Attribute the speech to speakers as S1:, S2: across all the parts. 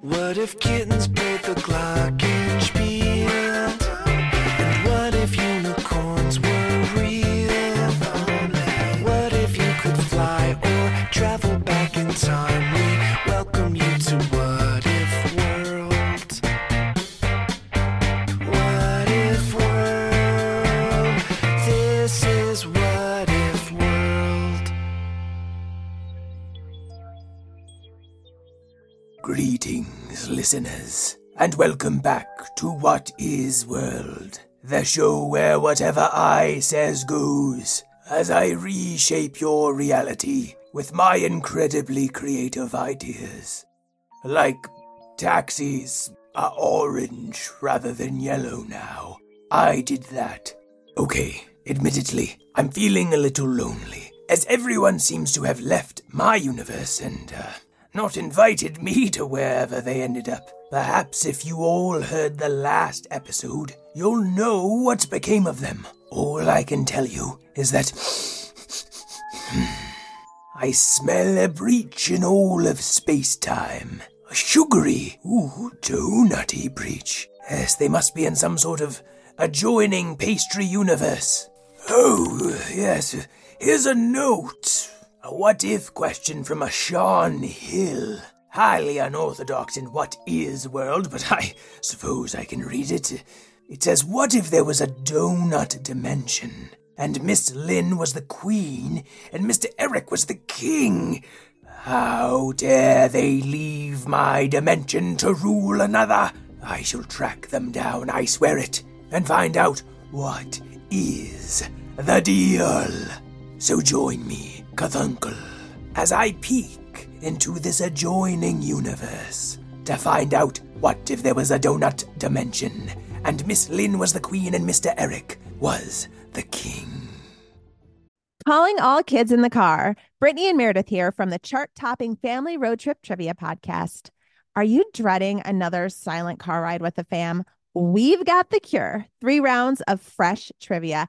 S1: What if kittens played the glockenspiel?
S2: Listeners, and welcome back to What If World, the show where whatever I says goes, as I reshape your reality with my incredibly creative ideas. Like taxis are orange rather than yellow now. I did that. Okay, admittedly, I'm feeling a little lonely, as everyone seems to have left my universe and, uh, not invited me to wherever they ended up. Perhaps if you all heard the last episode, you'll know what became of them. All I can tell you is that hmm, I smell a breach in all of space time. A sugary, ooh, donutty breach. Yes, they must be in some sort of adjoining pastry universe. Oh, yes, here's a note. A what if question from a Shawn Hill. Highly unorthodox in What If World, but I suppose I can read it. It says, What if there was a donut dimension, and Miss Lynn was the queen, and Mr. Eric was the king? How dare they leave my dimension to rule another? I shall track them down, I swear it, and find out what is the deal. So join me, Cthunkle, as I peek into this adjoining universe to find out what if there was a donut dimension and Miss Lynn was the queen and Mr. Eric was the king.
S3: Calling all kids in the car. Brittany and Meredith here from the chart topping Family Road Trip Trivia Podcast. Are you dreading another silent car ride with the fam? We've got the cure. Three rounds of fresh trivia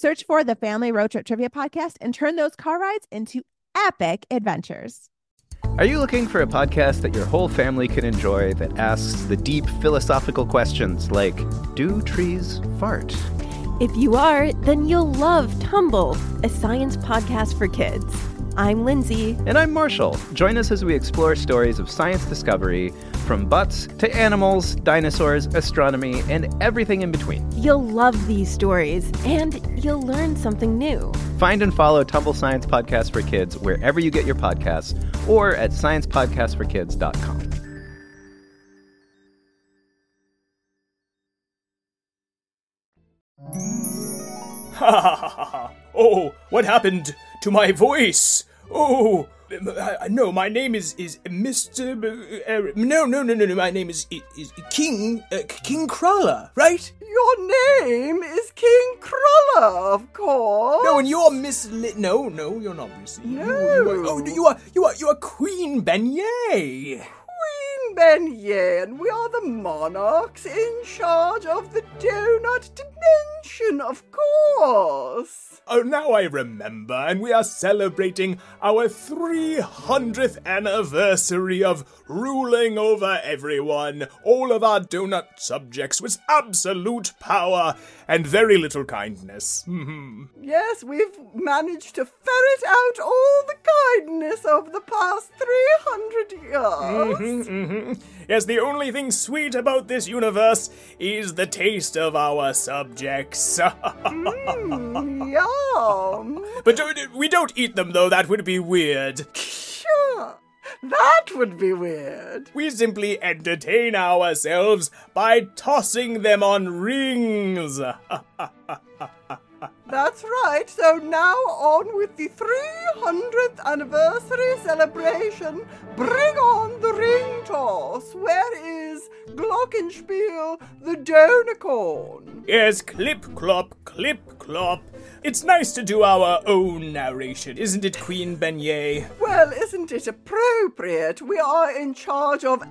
S3: Search for the Family Road Trip Trivia Podcast and turn those car rides into epic adventures.
S4: Are you looking for a podcast that your whole family can enjoy that asks the deep philosophical questions like Do trees fart?
S5: If you are, then you'll love Tumble, a science podcast for kids. I'm Lindsay.
S4: And I'm Marshall. Join us as we explore stories of science discovery from butts to animals, dinosaurs, astronomy, and everything in between.
S5: You'll love these stories and you'll learn something new.
S4: Find and follow Tumble Science Podcast for Kids wherever you get your podcasts or at sciencepodcastforkids.com.
S6: Ha ha ha ha ha! Oh, what happened to my voice? Oh, no, my name is is uh, no, no, no, no, no. My name is is, is King uh, King Cruller, right?
S7: Your name is King Cruller, of course.
S6: No, and you're Miss. Li- no, no, you're not Miss. You, you are, oh, you are you are you are Queen Beignet.
S7: Beignet, and we are the monarchs in charge of the donut dimension, of course.
S6: Oh, now I remember, and we are celebrating our 300th anniversary of ruling over everyone, all of our donut subjects, with absolute power and very little kindness.
S7: Yes, we've managed to ferret out all the kindness over the past 300 years.
S6: hmm Yes, the only thing sweet about this universe is the taste of our subjects.
S7: Mm, yum.
S6: but don't- we don't eat them, though. That would be weird.
S7: Sure. That would be weird.
S6: We simply entertain ourselves by tossing them on rings.
S7: That's right. So now on with the 300th anniversary celebration. Bring on the ring toss. Where is Glockenspiel the Donicorn?
S6: yes, clip clop, clip clop. It's nice to do our own narration, isn't it, Queen Beignet?
S7: Well, isn't it appropriate? We are in charge of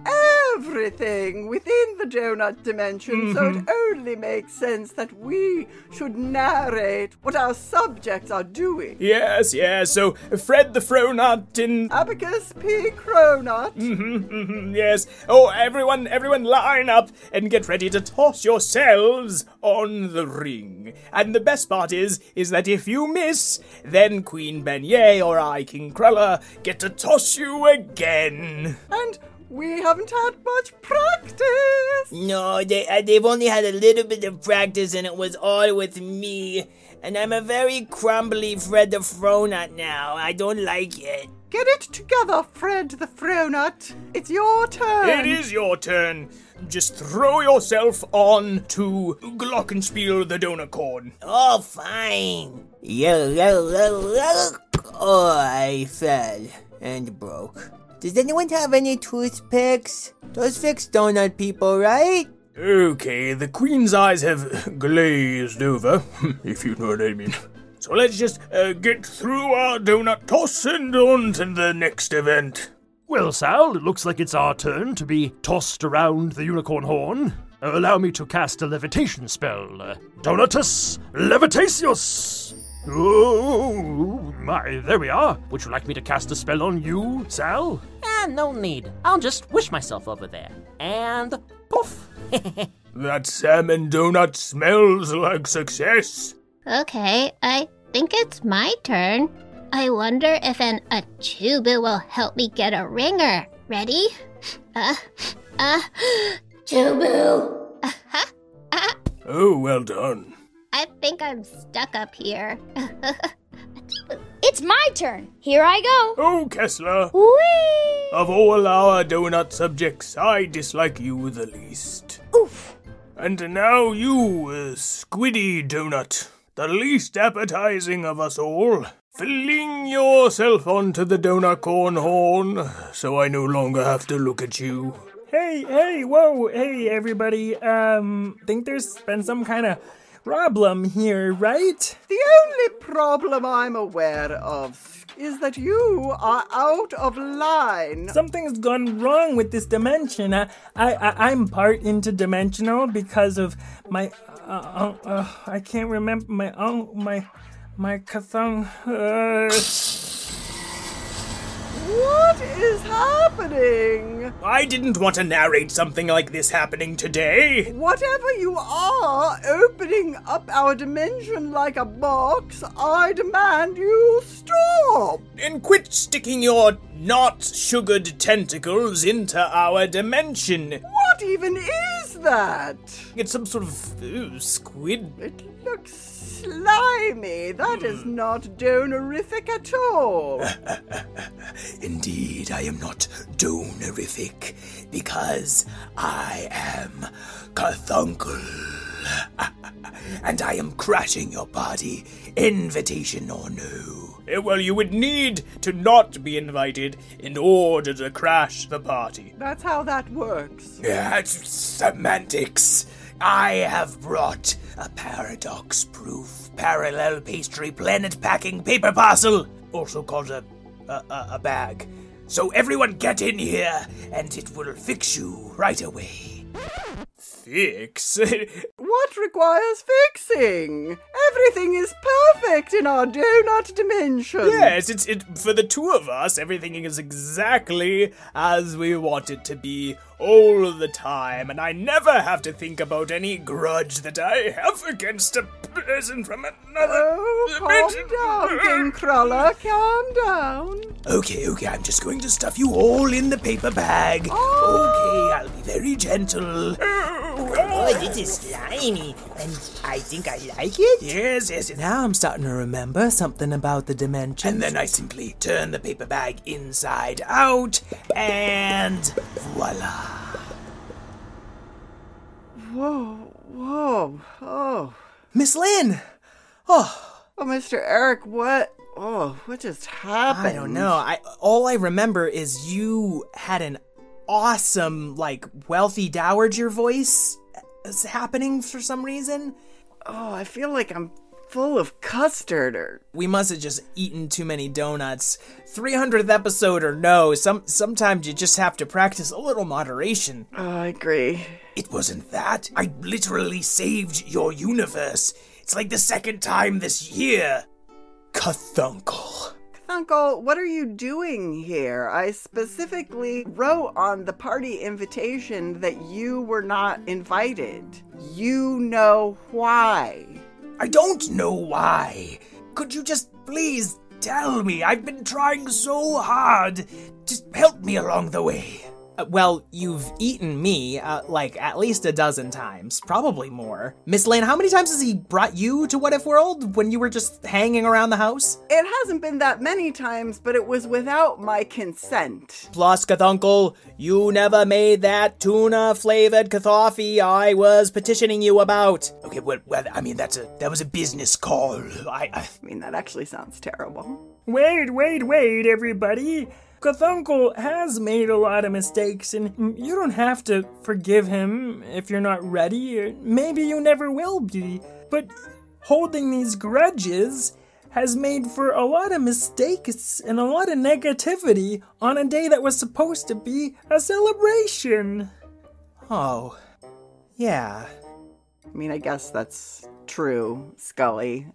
S7: everything within the donut dimension, so it only makes sense that we should narrate what our subjects are doing.
S6: Yes, yes. So Fred the Fronut in
S7: Abacus P. Cronut.
S6: Mhm, yes. Oh, everyone, everyone line up and get ready to toss yourselves on the ring. And the best part is, is that if you miss, then Queen Beignet or I, King Cruller, get to toss you again.
S7: And we haven't had much practice.
S8: No, they uh, they've only had a little bit of practice, and it was all with me. And I'm a very crumbly Fred the Fronut now. I don't like it.
S7: Get it together, Fred the Fronut. It's your turn.
S6: It is your turn. Just throw yourself on to Glockenspiel the Donicorn.
S8: Oh, fine. Yo, yo, yo, yo. Oh, I fell and broke. Does anyone have any toothpicks? Those fix donut people, right?
S6: Okay, the Queen's eyes have glazed over, if you know what I mean. So let's just uh, get through our donut toss and on to the next event.
S9: Well, Sal, it looks like it's our turn to be tossed around the unicorn horn. Uh, allow me to cast a levitation spell. Uh, Donatus Levitatius! Oh, my, there we are. Would you like me to cast a spell on you, Sal?
S10: Ah, no need. I'll just wish myself over there. And poof.
S6: That salmon donut smells like success.
S11: Okay, I think it's my turn. I wonder if an Achubu will help me get a ringer. Ready? Uh, uh, Chubu. Uh-huh. Uh,
S6: Oh, well done.
S11: I think I'm stuck up here.
S12: It's my turn. Here I go.
S6: Oh, Kesler,
S12: Whee!
S6: of all our donut subjects, I dislike you the least.
S12: Oof.
S6: And now you, uh, Squiddy Donut, the least appetizing of us all. Fling yourself onto the donut corn horn, so I no longer have to look at you.
S13: Hey, hey, whoa, hey, everybody. Um, think there's been some kind of problem here, right?
S7: The only problem I'm aware of is that you are out of line.
S13: Something's gone wrong with this dimension. I, I, I'm part interdimensional because of my. Uh, uh, uh, I can't remember my oh my my kathung.
S7: What is happening?
S6: I didn't want to narrate something like this happening today.
S7: Whatever you are, opening up our dimension like a box, I demand you stop.
S6: And quit sticking your not sugared tentacles into our dimension.
S7: What even is that?
S6: It's some sort of ooh, squid.
S7: It looks slimy. That is hmm. not donorific at all.
S2: Indeed, I am not donorific because I am Cthunkle. and I am crashing your party, invitation or no.
S6: Eh, Well, you would need to not be invited in order to crash the party.
S7: That's how that works.
S2: Yeah, it's semantics. I have brought a paradox proof parallel pastry planet packing paper parcel, also called a, a, a, a bag. So everyone get in here and it will fix you right away.
S6: Fix?
S7: What requires fixing? Everything is perfect in our donut dimension.
S6: Yes, it's it for the two of us. Everything is exactly as we want it to be all the time, and I never have to think about any grudge that I have against a person from another
S7: Oh,
S6: dimension.
S7: calm down, King Cruller. Calm down.
S14: Okay, okay, I'm just going to stuff you all in the paper bag. Oh. Okay, I'll be very gentle. Oh.
S15: Oh, this is slimy, and I think I like it.
S14: Yes, yes, yes.
S2: Now I'm starting to remember something about the dimension.
S14: And then I simply turn the paper bag inside out, and voila.
S7: Whoa, whoa, oh.
S2: Miss Lynn! Oh,
S7: Oh, Mr. Eric, what? Oh, what just happened?
S2: I don't know. I all I remember is you had an awesome, like, wealthy dowager voice is happening for some reason.
S7: Oh, I feel like I'm full of custard or.
S2: We must have just eaten too many donuts. 300th episode or no, some sometimes you just have to practice a little moderation.
S7: Oh, I agree.
S14: It wasn't that. I literally saved your universe. It's like the second time this year. Cthunkle.
S7: Uncle, what are you doing here? I specifically wrote on the party invitation that you were not invited. You know why.
S14: I don't know why. Could you just please tell me? I've been trying so hard. Just help me along the way.
S2: Uh, well, you've eaten me, uh, like, at least a dozen times. Probably more. Miss Lane, how many times has he brought you to What If World when you were just hanging around the house?
S7: It hasn't been that many times, but it was without my consent.
S2: Plus, Cthunkle, you never made that tuna flavored coffee I was petitioning you about.
S14: Okay, well, well, I mean that's a that was a business call. I, I
S7: I mean, that actually sounds terrible.
S13: Wait, wait, wait, everybody. Cthunkle has made a lot of mistakes, and you don't have to forgive him if you're not ready, or maybe you never will be. But holding these grudges has made for a lot of mistakes and a lot of negativity on a day that was supposed to be a celebration.
S2: Oh, yeah.
S7: I mean, I guess that's true, Scully.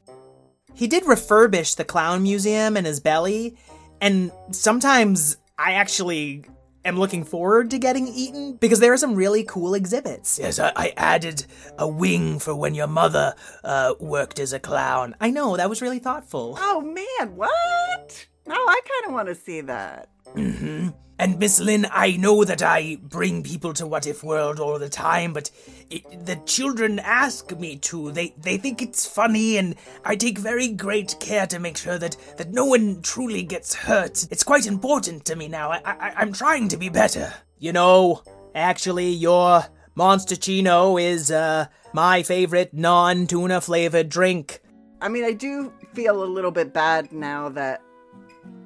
S2: He did refurbish the clown museum in his belly, and sometimes I actually am looking forward to getting eaten because there are some really cool exhibits.
S14: yes, I, I added a wing for when your mother uh, worked as a clown.
S2: I know, that was really thoughtful.
S7: Oh man, what? No, I kind of want to see that.
S14: Hmm And Miss Lynn, I know that I bring people to What If World all the time, but it, the children ask me to. They they think it's funny, and I take very great care to make sure that that no one truly gets hurt. It's quite important to me now. I, I I'm trying to be better.
S2: You know, actually, your Monstercino is uh my favorite non-tuna flavored drink.
S7: I mean, I do feel a little bit bad now that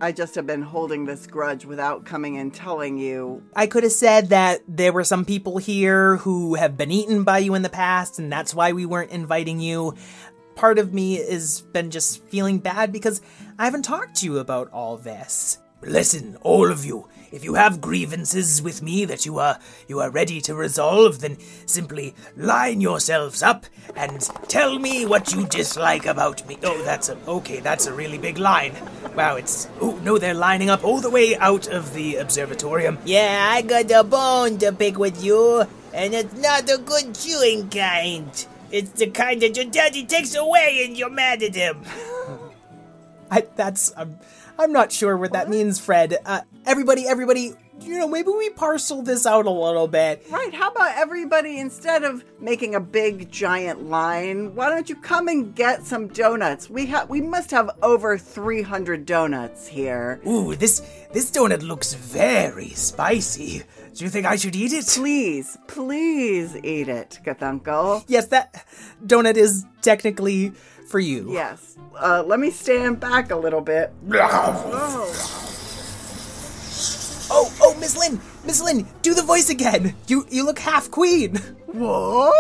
S7: I just have been holding this grudge without coming and telling you.
S2: I could have said that there were some people here who have been eaten by you in the past, and that's why we weren't inviting you. Part of me has been just feeling bad because I haven't talked to you about all this.
S14: Listen, all of you, if you have grievances with me that you are you are ready to resolve, then simply line yourselves up and tell me what you dislike about me. Oh, that's a okay, that's a really big line. Wow, it's oh no, they're lining up all the way out of the observatorium.
S15: Yeah, I got a bone to pick with you, and it's not a good chewing kind. It's the kind that your daddy takes away and you're mad at him.
S2: I that's I'm, I'm not sure what that means, Fred. Uh, everybody, everybody, you know, maybe we parcel this out a little bit.
S7: Right, how about everybody, instead of making a big giant line, why don't you come and get some donuts? We have we must have over 300 donuts here.
S14: Ooh, this this donut looks very spicy. Do you think I should eat it?
S7: Please, please eat it, Cthunkle.
S2: Yes, that donut is technically for you.
S7: Yes. Uh, let me stand back a little bit. Oh.
S2: Oh, oh, Miss Lynn, Miss Lynn, do the voice again. You you look half queen.
S7: What?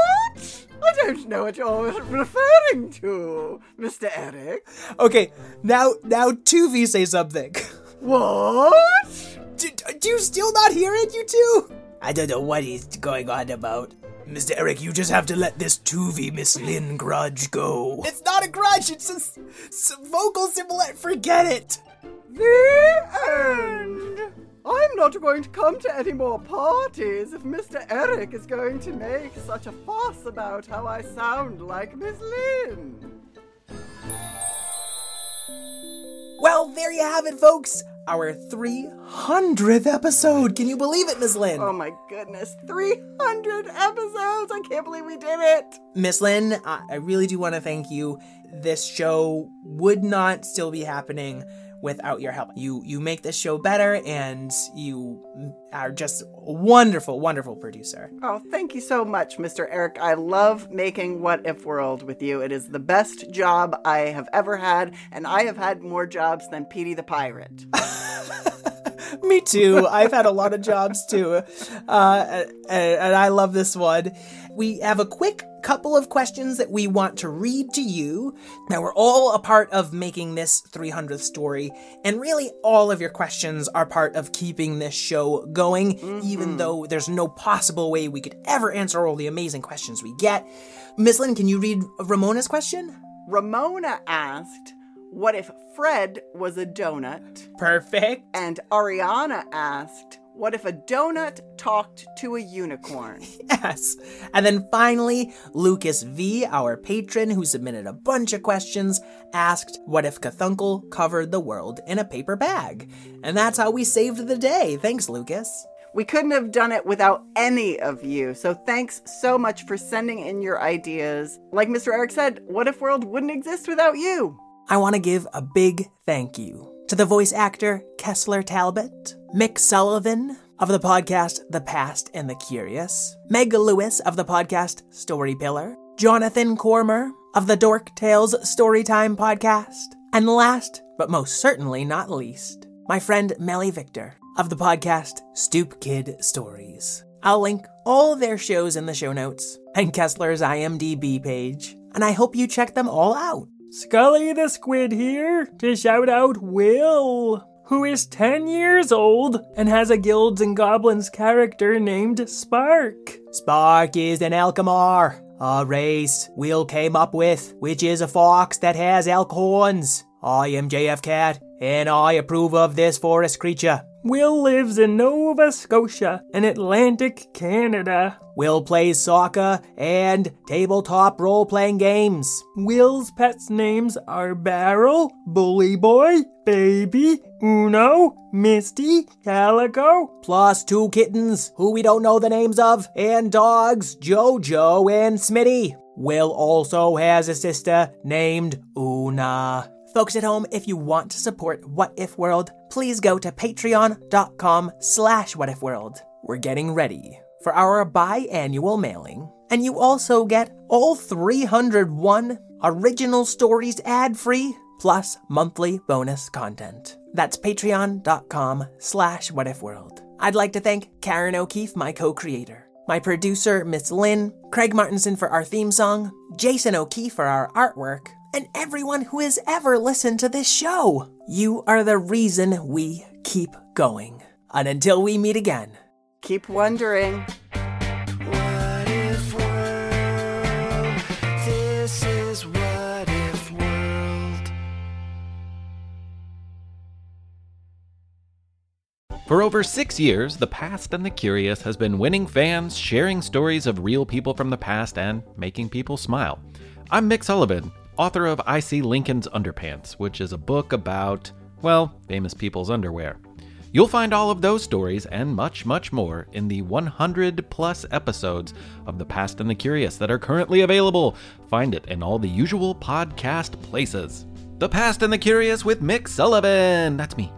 S7: I don't know what you're referring to, Mr. Eric.
S2: Okay, now now Tuvi say something.
S7: What?
S2: Do, do you still not hear it, you two?
S15: I don't know what he's going on about.
S14: Mr. Eric, you just have to let this Tuvi Miss Lynn grudge go.
S2: It's not a grudge, it's a s- s- vocal symbol. Forget it.
S7: The end. I'm not going to come to any more parties if Mr. Eric is going to make such a fuss about how I sound like Miss Lynn.
S2: Well, there you have it, folks. Our 300th episode. Can you believe it, Miss Lynn?
S7: Oh my goodness, 300 episodes! I can't believe we did it!
S2: Miss Lynn, I, I really do want to thank you. This show would not still be happening without your help. You you make this show better, and you are just a wonderful, wonderful producer.
S7: Oh, thank you so much, Mr. Eric. I love making What If World with you. It is the best job I have ever had, and I have had more jobs than Petey the Pirate.
S2: Me too. I've had a lot of jobs too, uh, and, and I love this one. We have a quick couple of questions that we want to read to you. Now, we're all a part of making this 300th story, and really all of your questions are part of keeping this show going, mm-hmm. even though there's no possible way we could ever answer all the amazing questions we get. Miss Lynn, can you read Ramona's question?
S7: Ramona asked, What if Fred was a donut?
S2: Perfect.
S7: And Ariana asked, What if a donut talked to a unicorn?
S2: Yes. And then finally, Lucas V, our patron who submitted a bunch of questions, asked, What if Cthunkle covered the world in a paper bag? And that's how we saved the day. Thanks, Lucas.
S7: We couldn't have done it without any of you. So thanks so much for sending in your ideas. Like Mr. Eric said, What if World wouldn't exist without you?
S2: I want to give a big thank you to the voice actor Kesler Talbot, Mick Sullivan of the podcast The Past and the Curious, Meg Lewis of the podcast Storypillar, Jonathan Cormer of the Dorktales Storytime podcast, and last but most certainly not least, my friend Melly Victor of the podcast Stoopkid Stories. I'll link all their shows in the show notes and Kesler's IMDb page, and I hope you check them all out.
S13: Scully the Squid here to shout out Will, who is 10 years old and has a Guilds and Goblins character named Spark.
S2: Spark is an Elkamar, a race Will came up with, which is a fox that has elk horns. I am JF Cat, and I approve of this forest creature.
S13: Will lives in Nova Scotia in Atlantic Canada.
S2: Will plays soccer and tabletop role playing games.
S13: Will's pets' names are Barrel, Bully Boy, Baby, Uno, Misty, Calico.
S2: Plus two kittens who we don't know the names of, and dogs Jojo and Smitty. Will also has a sister named Una. Folks at home, if you want to support What If World, please go to patreon.com slash whatifworld. We're getting ready for our biannual mailing, and you also get all 301 original stories ad-free, plus monthly bonus content. That's patreon.com slash whatifworld. I'd like to thank Karen O'Keeffe, my co-creator, my producer, Miss Lynn, Craig Martinson for our theme song, Jason O'Keefe for our artwork, and everyone who has ever listened to this show. You are the reason we keep going. And until we meet again,
S7: Keep wondering.
S1: What if world? This is what if world.
S11: For over six years, The Past and the Curious has been winning fans, sharing stories of real people from the past, and making people smile. I'm Mick Sullivan, author of I See Lincoln's Underpants, which is a book about, well, famous people's underwear. You'll find all of those stories and much, much more in the 100 plus episodes of The Past and the Curious that are currently available. Find it in all the usual podcast places. The Past and the Curious with Mick Sullivan. That's me.